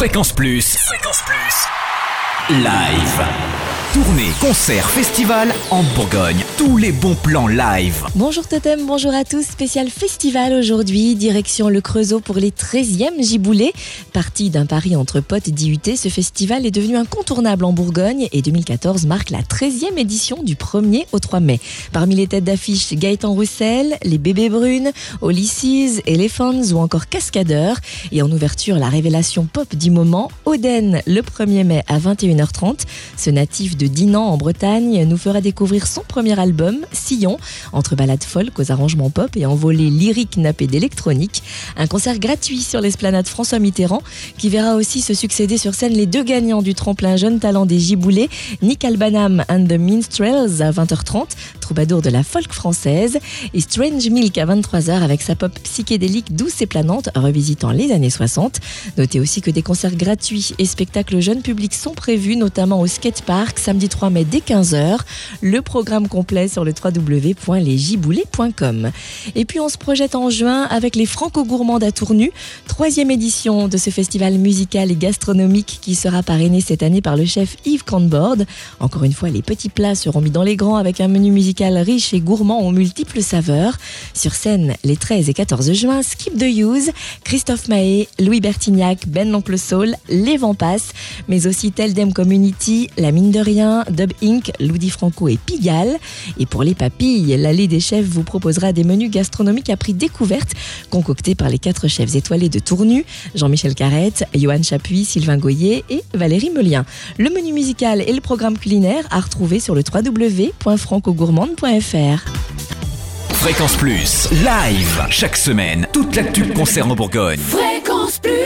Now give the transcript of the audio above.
Fréquence Plus. Fréquence Plus. Live. Tournée, concert, festival en Bourgogne. Tous les bons plans live. Bonjour Totem, bonjour à tous. Spécial festival aujourd'hui, direction le Creusot pour les 13e giboulées. Parti d'un pari entre potes d'IUT, ce festival est devenu incontournable en Bourgogne et 2014 marque la 13e édition du 1er au 3 mai. Parmi les têtes d'affiche, Gaëtan Roussel, les Bébés Brunes, Olysses, Elephants ou encore Cascadeurs. Et en ouverture, la révélation pop du moment, Oden, le 1er mai à 21h30. Ce natif de Dinan en Bretagne nous fera découvrir son premier album, Sillon, entre ballades folk aux arrangements pop et envolées lyriques nappées d'électronique. Un concert gratuit sur l'esplanade François Mitterrand qui verra aussi se succéder sur scène les deux gagnants du tremplin Jeune Talent des Giboulés, Nick Albanam and the Minstrels à 20h30, troubadour de la folk française, et Strange Milk à 23h avec sa pop psychédélique douce et planante revisitant les années 60. Notez aussi que des concerts gratuits et spectacles jeunes publics sont prévus, notamment au skatepark samedi 3 mai dès 15h. Le programme complet sur le www.lesgiboulets.com. Et puis on se projette en juin avec les Franco-Gourmandes à Tournu, troisième édition de ce festival musical et gastronomique qui sera parrainé cette année par le chef Yves Candbord. Encore une fois, les petits plats seront mis dans les grands avec un menu musical riche et gourmand aux multiples saveurs. Sur scène, les 13 et 14 juin, Skip the Use, Christophe Mahé, Louis Bertignac, Ben l'Oncle Soul, Les Vents Passent, mais aussi Teldem Community, La Mine de Rien, Dub Inc., Louis Franco et Pigalle. Et pour les papilles, l'Allée des Chefs vous proposera des menus gastronomiques à prix découverte, concoctés par les quatre chefs étoilés de Tournu, Jean-Michel Carrette, Johan Chapuis, Sylvain Goyer et Valérie Melien. Le menu musical et le programme culinaire à retrouver sur le Fréquence Plus. Live. Chaque semaine. Toute l'actu concerne en Bourgogne. Fréquence Plus